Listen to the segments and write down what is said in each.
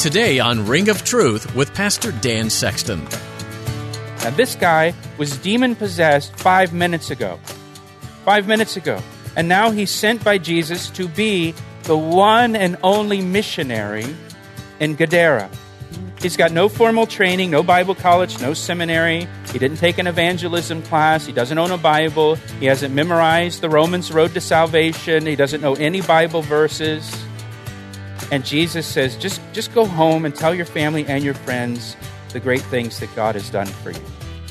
Today on Ring of Truth with Pastor Dan Sexton. Now, this guy was demon possessed five minutes ago. Five minutes ago. And now he's sent by Jesus to be the one and only missionary in Gadara. He's got no formal training, no Bible college, no seminary. He didn't take an evangelism class. He doesn't own a Bible. He hasn't memorized the Romans Road to Salvation. He doesn't know any Bible verses. And Jesus says, just, just go home and tell your family and your friends the great things that God has done for you.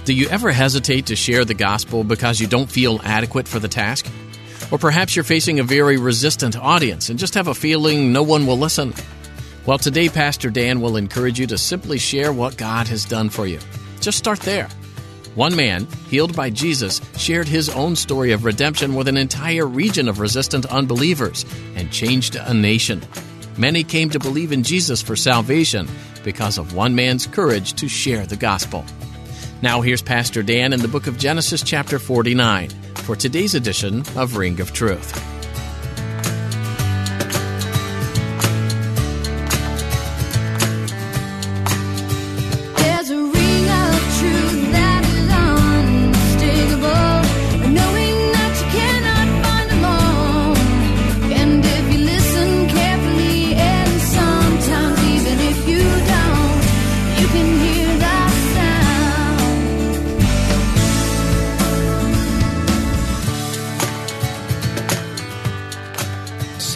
Do you ever hesitate to share the gospel because you don't feel adequate for the task? Or perhaps you're facing a very resistant audience and just have a feeling no one will listen? Well, today, Pastor Dan will encourage you to simply share what God has done for you. Just start there. One man, healed by Jesus, shared his own story of redemption with an entire region of resistant unbelievers and changed a nation. Many came to believe in Jesus for salvation because of one man's courage to share the gospel. Now, here's Pastor Dan in the book of Genesis, chapter 49, for today's edition of Ring of Truth.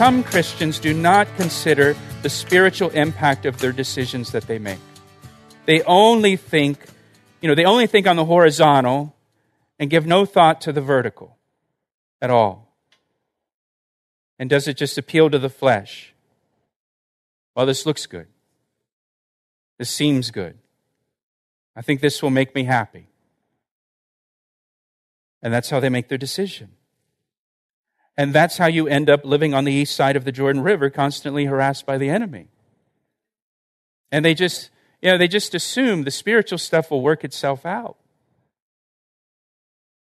Some Christians do not consider the spiritual impact of their decisions that they make. They only think, you know, they only think on the horizontal and give no thought to the vertical at all. And does it just appeal to the flesh? Well, this looks good. This seems good. I think this will make me happy. And that's how they make their decision. And that's how you end up living on the east side of the Jordan River, constantly harassed by the enemy. And they just, you know, they just assume the spiritual stuff will work itself out.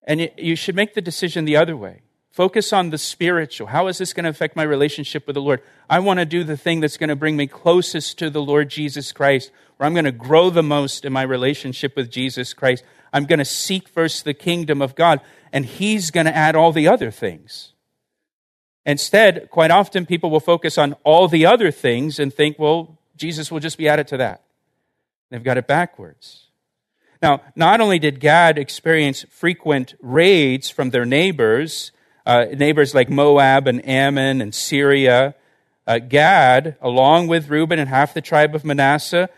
And you should make the decision the other way. Focus on the spiritual. How is this going to affect my relationship with the Lord? I want to do the thing that's going to bring me closest to the Lord Jesus Christ, where I'm going to grow the most in my relationship with Jesus Christ. I'm going to seek first the kingdom of God, and He's going to add all the other things. Instead, quite often people will focus on all the other things and think, well, Jesus will just be added to that. They've got it backwards. Now, not only did Gad experience frequent raids from their neighbors, uh, neighbors like Moab and Ammon and Syria, uh, Gad, along with Reuben and half the tribe of Manasseh,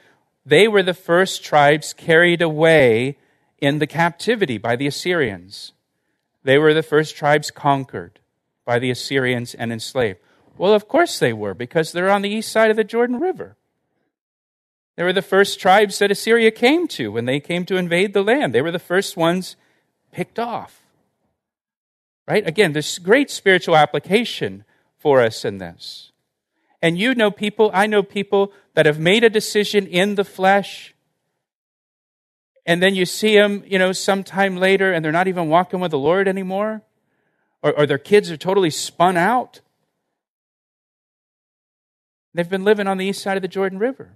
they were the first tribes carried away in the captivity by the Assyrians. They were the first tribes conquered by the Assyrians and enslaved? Well, of course they were, because they're on the east side of the Jordan River. They were the first tribes that Assyria came to when they came to invade the land. They were the first ones picked off. Right? Again, there's great spiritual application for us in this. And you know people, I know people that have made a decision in the flesh, and then you see them, you know, sometime later, and they're not even walking with the Lord anymore or, or their kids are totally spun out. They've been living on the east side of the Jordan River,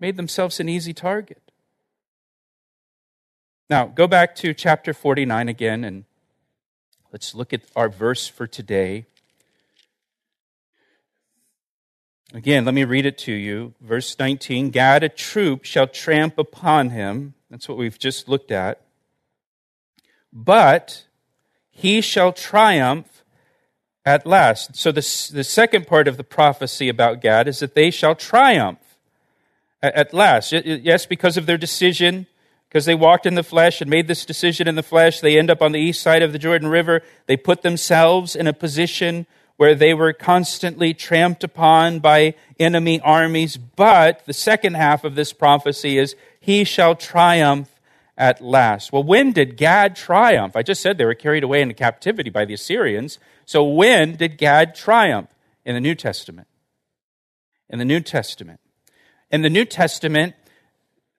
made themselves an easy target. Now, go back to chapter 49 again, and let's look at our verse for today. Again, let me read it to you. Verse 19 Gad, a troop, shall tramp upon him. That's what we've just looked at. But he shall triumph at last. So, the, the second part of the prophecy about Gad is that they shall triumph at, last. Yes, because of their decision, because they walked in the flesh and made this decision in the flesh, they end up on the east side of the Jordan River. They put themselves in a position where they were constantly tramped upon by enemy armies. But the second half of this prophecy is, He shall triumph at last. Well, when did Gad triumph? I just said they were carried away into captivity by the Assyrians. So when did Gad triumph? In the New Testament. In the New Testament. In the New Testament,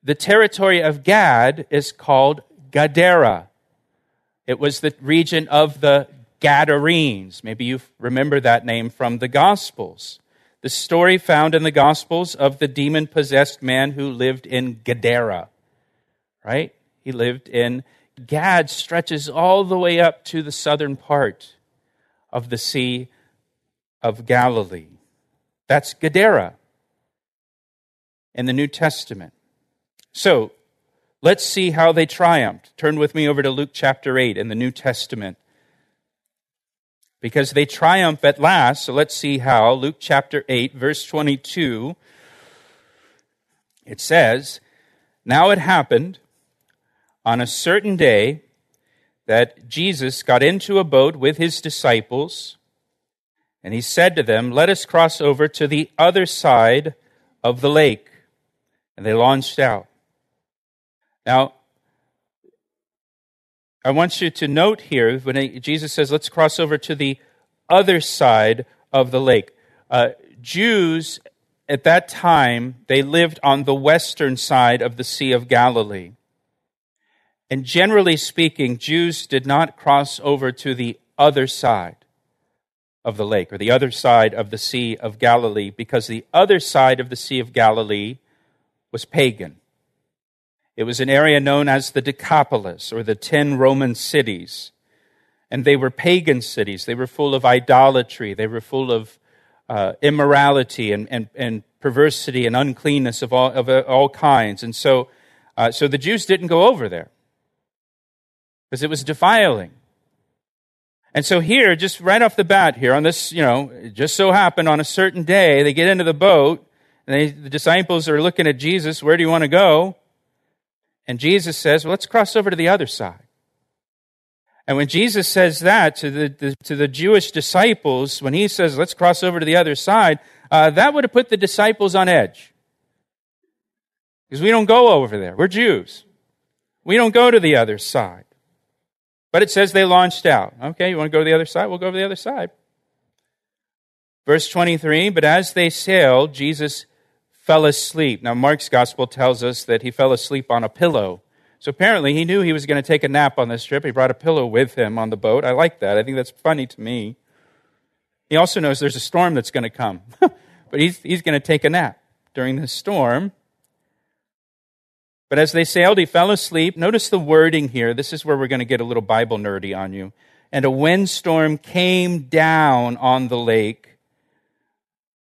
the territory of Gad is called Gadara. It was the region of the Gadarenes. Maybe you remember that name from the Gospels. The story found in the Gospels of the demon possessed man who lived in Gadara, right? He lived in Gad, stretches all the way up to the southern part of the Sea of Galilee. That's Gadara in the New Testament. So, let's see how they triumphed. Turn with me over to Luke chapter 8 in the New Testament because they triumph at last. So let's see how. Luke chapter 8, verse 22. It says, Now it happened on a certain day that Jesus got into a boat with his disciples, and he said to them, Let us cross over to the other side of the lake. And they launched out. Now, I want you to note here when Jesus says, let's cross over to the other side of the lake. Uh, Jews at that time, they lived on the western side of the Sea of Galilee. And generally speaking, Jews did not cross over to the other side of the lake or the other side of the Sea of Galilee because the other side of the Sea of Galilee was pagan. It was an area known as the Decapolis, or the ten Roman cities. And they were pagan cities. They were full of idolatry. They were full of uh, immorality and, and, and perversity and uncleanness of all, of all kinds. And so, uh, so the Jews didn't go over there because it was defiling. And so here, just right off the bat here on this, you know, it just so happened on a certain day, they get into the boat and they, the disciples are looking at Jesus, where do you want to go? And Jesus says, well, let's cross over to the other side. And when Jesus says that to the, the to the Jewish disciples, when he says, let's cross over to the other side, uh, that would have put the disciples on edge. Because we don't go over there. We're Jews. We don't go to the other side. But it says they launched out. Okay, you want to go to the other side? We'll go to the other side. Verse 23 But as they sailed, Jesus fell asleep. Now, Mark's gospel tells us that he fell asleep on a pillow. So apparently, he knew he was going to take a nap on this trip. He brought a pillow with him on the boat. I like that. I think that's funny to me. He also knows there's a storm that's going to come, but he's, he's going to take a nap during this storm. But as they sailed, he fell asleep. Notice the wording here. This is where we're going to get a little Bible nerdy on you. And a windstorm came down on the lake,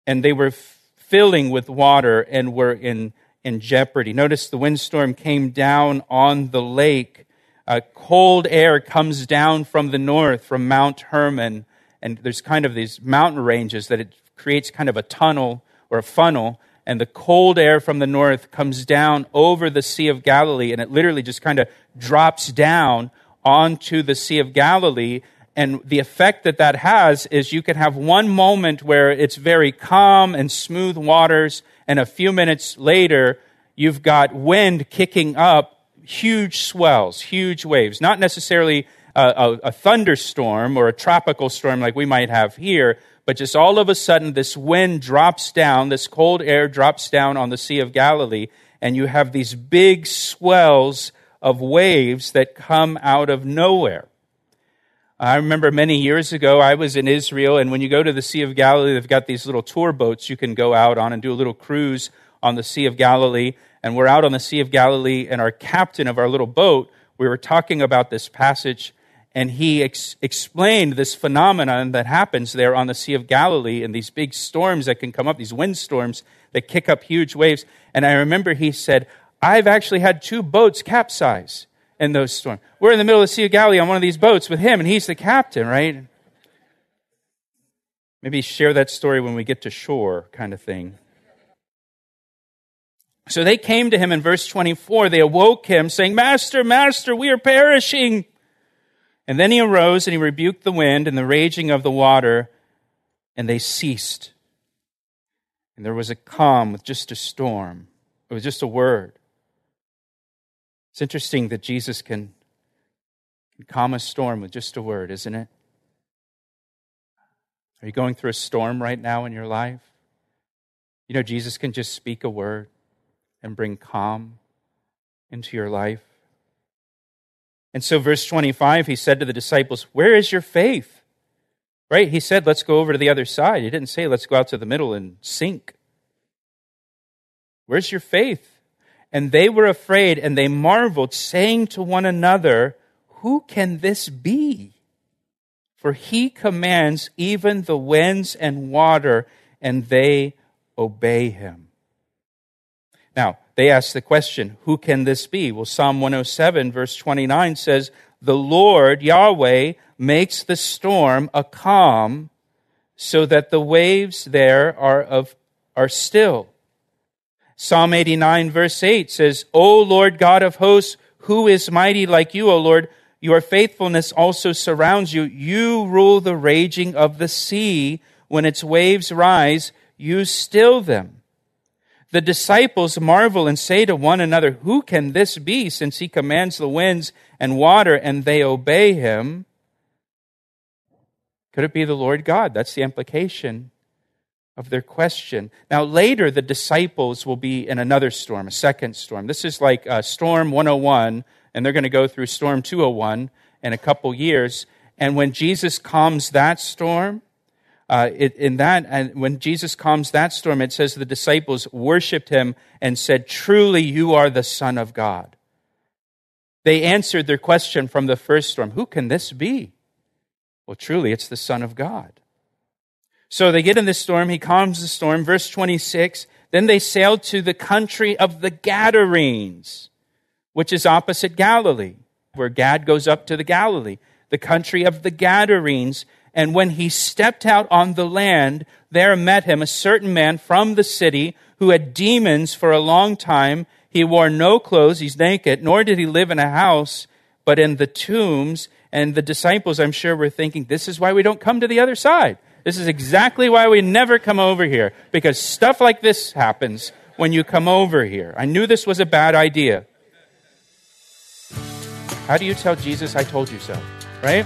and they were filling with water and were in, in jeopardy. Notice the windstorm came down on the lake. Uh, cold air comes down from the north, from Mount Hermon, and there's kind of these mountain ranges that it creates kind of a tunnel or a funnel, and the cold air from the north comes down over the Sea of Galilee, and it literally just kind of drops down onto the Sea of Galilee and the effect that that has is you can have one moment where it's very calm and smooth waters, and a few minutes later, you've got wind kicking up huge swells, huge waves. Not necessarily a, a, thunderstorm or a tropical storm like we might have here, but just all of a sudden, this wind drops down, this cold air drops down on the Sea of Galilee, and you have these big swells of waves that come out of nowhere. I remember many years ago, I was in Israel, and when you go to the Sea of Galilee, they've got these little tour boats you can go out on and do a little cruise on the Sea of Galilee. And we're out on the Sea of Galilee, and our captain of our little boat, we were talking about this passage, and he ex- explained this phenomenon that happens there on the Sea of Galilee and these big storms that can come up, these windstorms that kick up huge waves. And I remember he said, I've actually had two boats capsize in those storms. We're in the middle of the Sea of Galilee on one of these boats with him, and he's the captain, right? Maybe share that story when we get to shore, kind of thing. So they came to him in verse 24. They awoke him, saying, Master, Master, we are perishing. And then he arose and he rebuked the wind and the raging of the water, and they ceased. And there was a calm with just a storm. It was just a word. It's interesting that Jesus can, can calm a storm with just a word, isn't it? Are you going through a storm right now in your life? You know, Jesus can just speak a word and bring calm into your life. And so, verse 25, he said to the disciples, Where is your faith? Right? He said, Let's go over to the other side. He didn't say, Let's go out to the middle and sink. Where's your faith? And they were afraid and they marveled, saying to one another, Who can this be? For he commands even the winds and water, and they obey him. Now, they ask the question, Who can this be? Well, Psalm 107, verse 29 says, The Lord, Yahweh, makes the storm a calm so that the waves there are, of, are still. Psalm 89, verse 8 says, O Lord God of hosts, who is mighty like you, O Lord? Your faithfulness also surrounds you. You rule the raging of the sea. When its waves rise, you still them. The disciples marvel and say to one another, Who can this be, since he commands the winds and water and they obey him? Could it be the Lord God? That's the implication of their question. Now, later, the disciples will be in another storm, a second storm. This is like uh, Storm 101, and they're going to go through Storm 201 in a couple years. And when Jesus calms that storm, uh, it, in that, and when Jesus calms that storm, it says the disciples worshipped him and said, Truly, you are the Son of God. They answered their question from the first storm Who can this be? Well, truly, it's the Son of God. So they get in the storm. He calms the storm. Verse 26. Then they sailed to the country of the Gadarenes, which is opposite Galilee, where Gad goes up to the Galilee, the country of the Gadarenes. And when he stepped out on the land, there met him a certain man from the city who had demons for a long time. He wore no clothes, he's naked, nor did he live in a house, but in the tombs. And the disciples, I'm sure, were thinking, this is why we don't come to the other side. This is exactly why we never come over here, because stuff like this happens when you come over here. I knew this was a bad idea. How do you tell Jesus, I told you so? Right?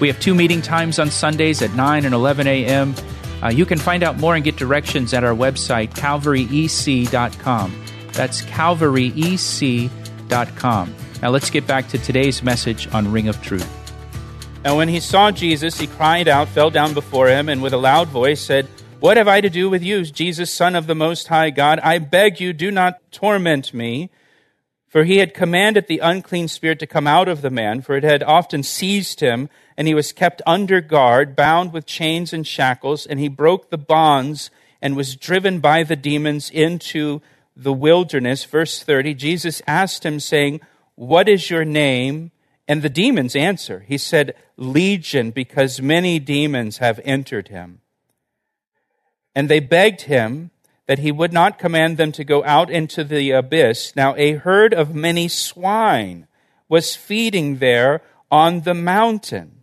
We have two meeting times on Sundays at 9 and 11 a.m. Uh, you can find out more and get directions at our website, calvaryec.com. That's calvaryec.com. Now let's get back to today's message on Ring of Truth. Now, when he saw Jesus, he cried out, fell down before him, and with a loud voice said, What have I to do with you, Jesus, Son of the Most High God? I beg you, do not torment me. For he had commanded the unclean spirit to come out of the man, for it had often seized him, and he was kept under guard, bound with chains and shackles, and he broke the bonds and was driven by the demons into the wilderness. Verse 30 Jesus asked him, saying, What is your name? And the demons answer. He said, Legion, because many demons have entered him. And they begged him that he would not command them to go out into the abyss. Now, a herd of many swine was feeding there on the mountain.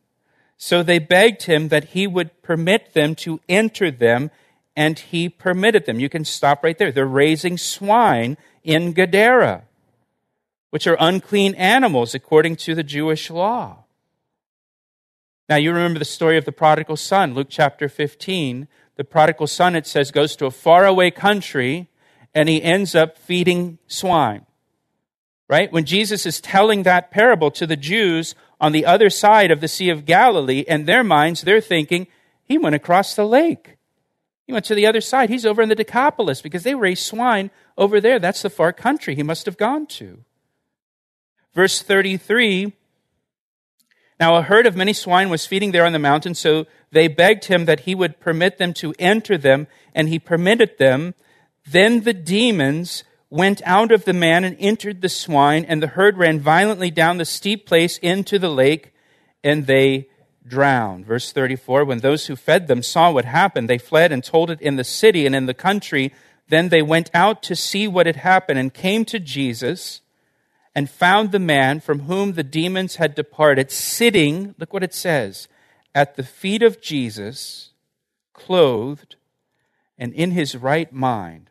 So they begged him that he would permit them to enter them, and he permitted them. You can stop right there. They're raising swine in Gadara which are unclean animals according to the Jewish law. Now, you remember the story of the prodigal son, Luke chapter 15. The prodigal son, it says, goes to a faraway country and he ends up feeding swine. Right? When Jesus is telling that parable to the Jews on the other side of the Sea of Galilee, and their minds, they're thinking, he went across the lake. He went to the other side. He's over in the Decapolis because they raise swine over there. That's the far country he must have gone to. Verse 33 Now, a herd of many swine was feeding there on the mountain, so they begged him that he would permit them to enter them, and he permitted them. Then the demons went out of the man and entered the swine, and the herd ran violently down the steep place into the lake, and they drowned. Verse 34 When those who fed them saw what happened, they fled and told it in the city and in the country. Then they went out to see what had happened and came to Jesus and found the man from whom the demons had departed sitting, look what it says, at the feet of Jesus, clothed and in his right mind.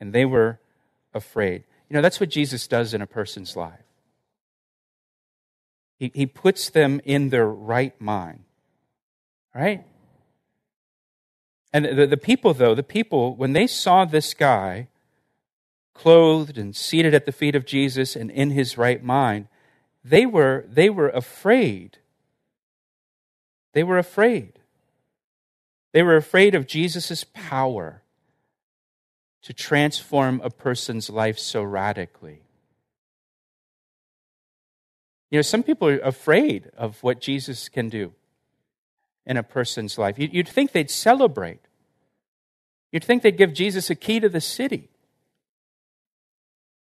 And they were afraid. You know, that's what Jesus does in a person's life. He, he puts them in their right mind. Right? And the, the people, though, the people, when they saw this guy clothed and seated at the feet of Jesus and in his right mind, they were, they were afraid. They were afraid. They were afraid of Jesus' power to transform a person's life so radically. You know, some people are afraid of what Jesus can do in a person's life. You'd think they'd celebrate. You'd think they'd give Jesus a key to the city.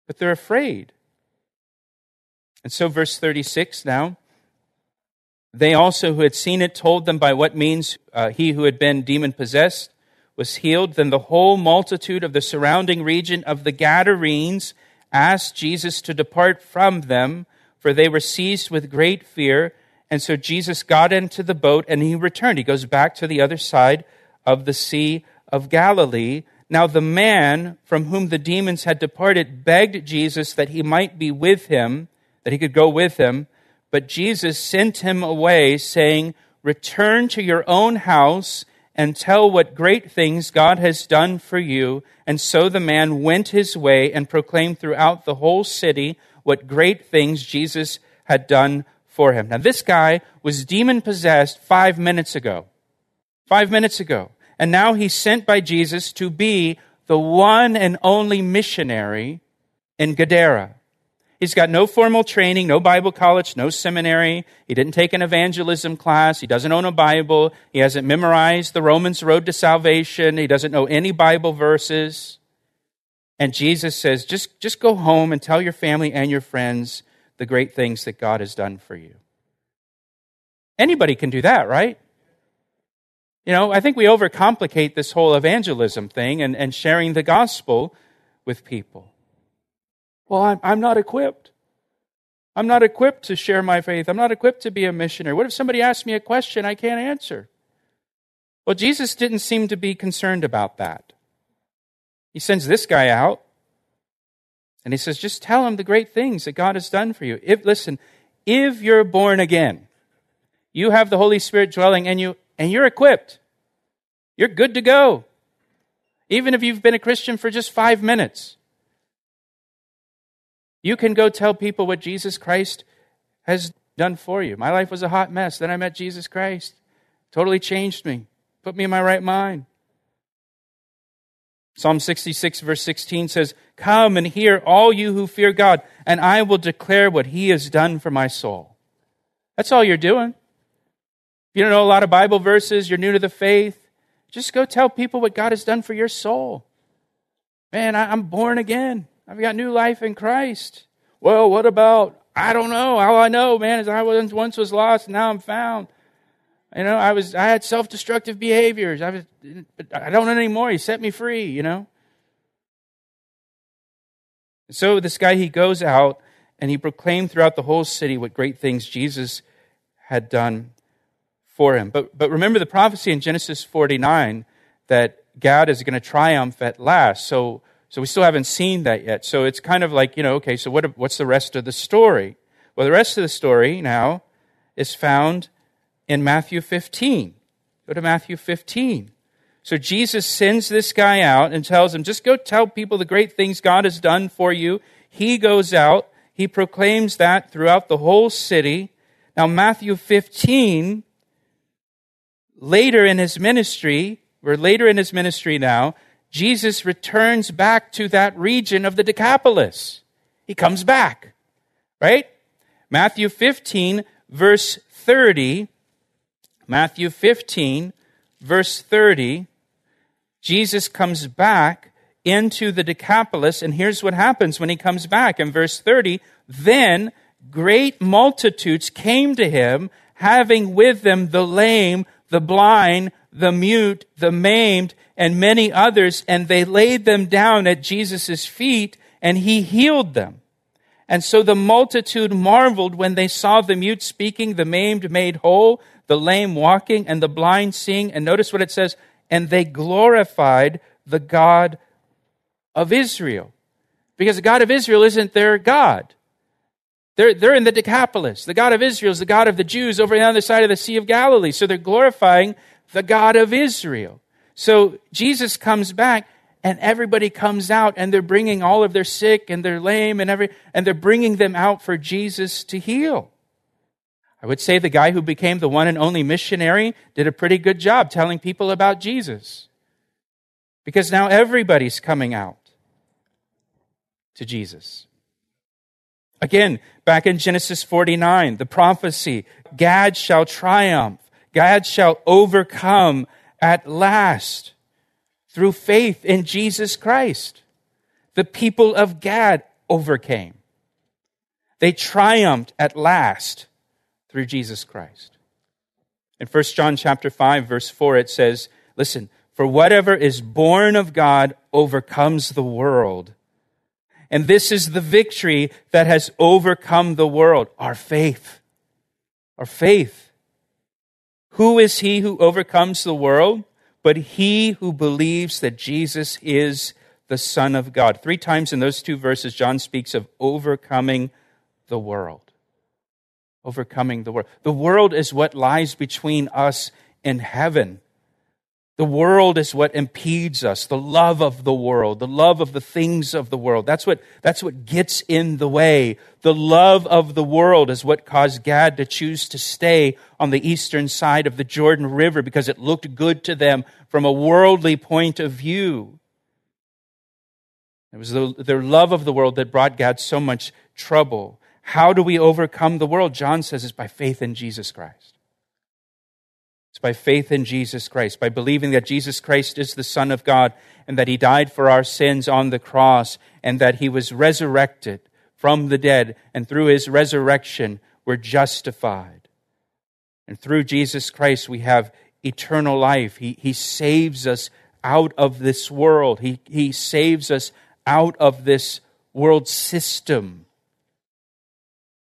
But they're afraid. And so, verse 36 now, they also who had seen it told them by what means uh, he who had been demon possessed was healed. Then the whole multitude of the surrounding region of the Gadarenes asked Jesus to depart from them for they were seized with great fear. And so Jesus got into the boat and he returned. He goes back to the other side of the Sea of Galilee. Now, the man from whom the demons had departed begged Jesus that he might be with him, that he could go with him. But Jesus sent him away, saying, Return to your own house and tell what great things God has done for you. And so the man went his way and proclaimed throughout the whole city what great things Jesus had done for him. Now, this guy was demon possessed five minutes ago. Five minutes ago. And now he's sent by Jesus to be the one and only missionary in Gadara. He's got no formal training, no Bible college, no seminary. He didn't take an evangelism class. He doesn't own a Bible. He hasn't memorized the Romans Road to Salvation. He doesn't know any Bible verses. And Jesus says, just, just go home and tell your family and your friends the great things that God has done for you. Anybody can do that, right? You know, I think we overcomplicate this whole evangelism thing and, and sharing the gospel with people. Well, I'm, I'm not equipped. I'm not equipped to share my faith. I'm not equipped to be a missionary. What if somebody asks me a question I can't answer? Well, Jesus didn't seem to be concerned about that. He sends this guy out and he says, just tell him the great things that God has done for you. If, listen, if you're born again, you have the Holy Spirit dwelling in you and you're equipped. You're good to go. Even if you've been a Christian for just five minutes, you can go tell people what Jesus Christ has done for you. My life was a hot mess. Then I met Jesus Christ. Totally changed me, put me in my right mind. Psalm 66, verse 16 says, Come and hear, all you who fear God, and I will declare what he has done for my soul. That's all you're doing. If you don't know a lot of Bible verses, you're new to the faith, just go tell people what God has done for your soul. Man, I'm born again. I've got new life in Christ. Well, what about, I don't know. All I know, man, is I was, once was lost, now I'm found. You know, I was I had self-destructive behaviors. I was I don't anymore. He set me free, you know. So this guy he goes out and he proclaimed throughout the whole city what great things Jesus had done for him. But but remember the prophecy in Genesis 49 that Gad is going to triumph at last. So so we still haven't seen that yet. So it's kind of like, you know, okay, so what what's the rest of the story? Well, the rest of the story now is found in Matthew 15. Go to Matthew 15. So Jesus sends this guy out and tells him, just go tell people the great things God has done for you. He goes out, he proclaims that throughout the whole city. Now, Matthew 15, later in his ministry, we're later in his ministry now, Jesus returns back to that region of the Decapolis. He comes back, right? Matthew 15, verse 30, Matthew 15, verse 30, Jesus comes back into the Decapolis, and here's what happens when he comes back. In verse 30, then great multitudes came to him, having with them the lame, the blind, the mute, the maimed, and many others, and they laid them down at Jesus' feet, and he healed them. And so the multitude marveled when they saw the mute speaking, the maimed made whole, the lame walking, and the blind seeing. And notice what it says, and they glorified the God of Israel. Because the God of Israel isn't their God. They're, they're in the Decapolis. The God of Israel is the God of the Jews over on the other side of the Sea of Galilee. So they're glorifying the God of Israel. So Jesus comes back and everybody comes out and they're bringing all of their sick and they're lame and every, and they're bringing them out for Jesus to heal. I would say the guy who became the one and only missionary did a pretty good job telling people about Jesus. Because now everybody's coming out to Jesus. Again, back in Genesis 49, the prophecy Gad shall triumph, Gad shall overcome at last through faith in Jesus Christ. The people of Gad overcame. They triumphed at last through Jesus Christ. In 1 John chapter 5 verse 4 it says, listen, for whatever is born of God overcomes the world. And this is the victory that has overcome the world, our faith. Our faith. Who is he who overcomes the world? But he who believes that Jesus is the Son of God. Three times in those two verses, John speaks of overcoming the world. Overcoming the world. The world is what lies between us and heaven. The world is what impedes us, the love of the world, the love of the things of the world. That's what, that's what gets in the way. The love of the world is what caused Gad to choose to stay on the eastern side of the Jordan River because it looked good to them from a worldly point of view. It was the, their love of the world that brought Gad so much trouble. How do we overcome the world? John says it's by faith in Jesus Christ. By faith in Jesus Christ, by believing that Jesus Christ is the Son of God and that He died for our sins on the cross and that He was resurrected from the dead. And through His resurrection, we're justified. And through Jesus Christ, we have eternal life. He, he saves us out of this world, he, he saves us out of this world system.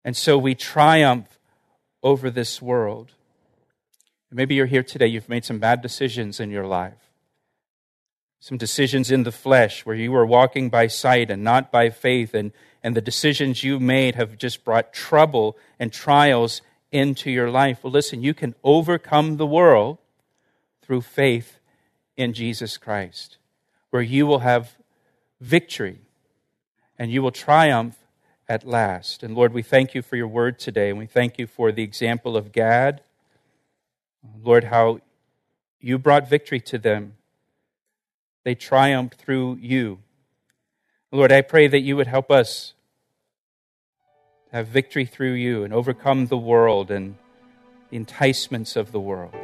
And so we triumph over this world. Maybe you're here today, you've made some bad decisions in your life. Some decisions in the flesh where you were walking by sight and not by faith, and, and the decisions you made have just brought trouble and trials into your life. Well, listen, you can overcome the world through faith in Jesus Christ, where you will have victory and you will triumph at last. And Lord, we thank you for your word today, and we thank you for the example of Gad Lord, how you brought victory to them. They triumphed through you. Lord, I pray that you would help us have victory through you and overcome the world and the enticements of the world.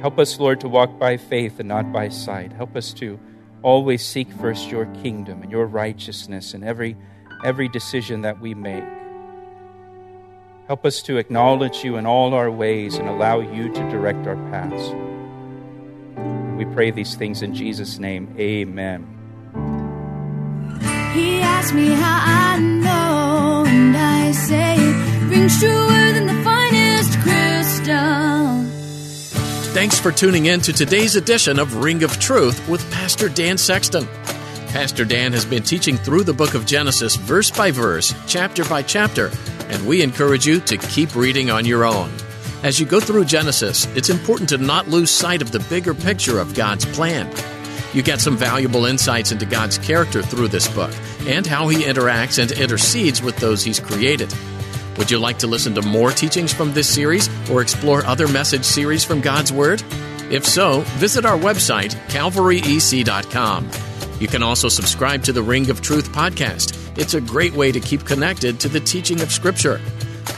Help us, Lord, to walk by faith and not by sight. Help us to always seek first your kingdom and your righteousness in every, every decision that we make. Help us to acknowledge you in all our ways and allow you to direct our paths. We pray these things in Jesus' name. Amen. He asked me how I know, and I say it rings truer than the finest crystal. Thanks for tuning in to today's edition of Ring of Truth with Pastor Dan Sexton. Pastor Dan has been teaching through the book of Genesis, verse by verse, chapter by chapter, and we encourage you to keep reading on your own. As you go through Genesis, it's important to not lose sight of the bigger picture of God's plan. You get some valuable insights into God's character through this book and how he interacts and intercedes with those he's created. Would you like to listen to more teachings from this series or explore other message series from God's Word? If so, visit our website, calvaryec.com. You can also subscribe to the Ring of Truth podcast. It's a great way to keep connected to the teaching of Scripture.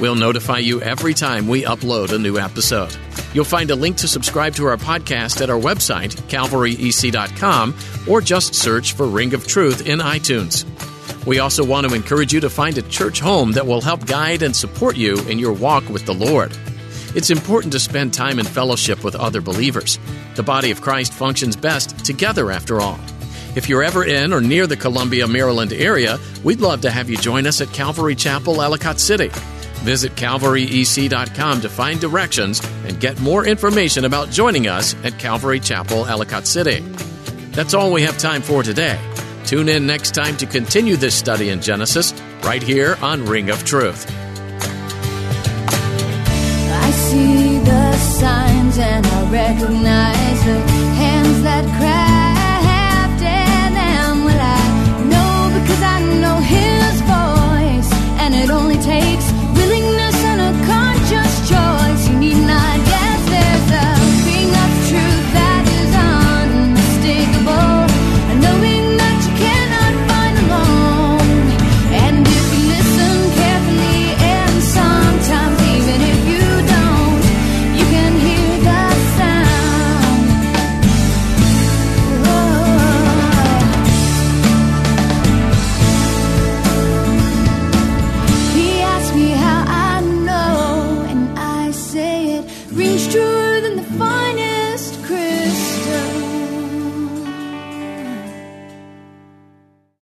We'll notify you every time we upload a new episode. You'll find a link to subscribe to our podcast at our website, calvaryec.com, or just search for Ring of Truth in iTunes. We also want to encourage you to find a church home that will help guide and support you in your walk with the Lord. It's important to spend time in fellowship with other believers. The body of Christ functions best together, after all. If you're ever in or near the Columbia, Maryland area, we'd love to have you join us at Calvary Chapel, Ellicott City. Visit calvaryec.com to find directions and get more information about joining us at Calvary Chapel, Ellicott City. That's all we have time for today. Tune in next time to continue this study in Genesis right here on Ring of Truth. I see the signs and I recognize the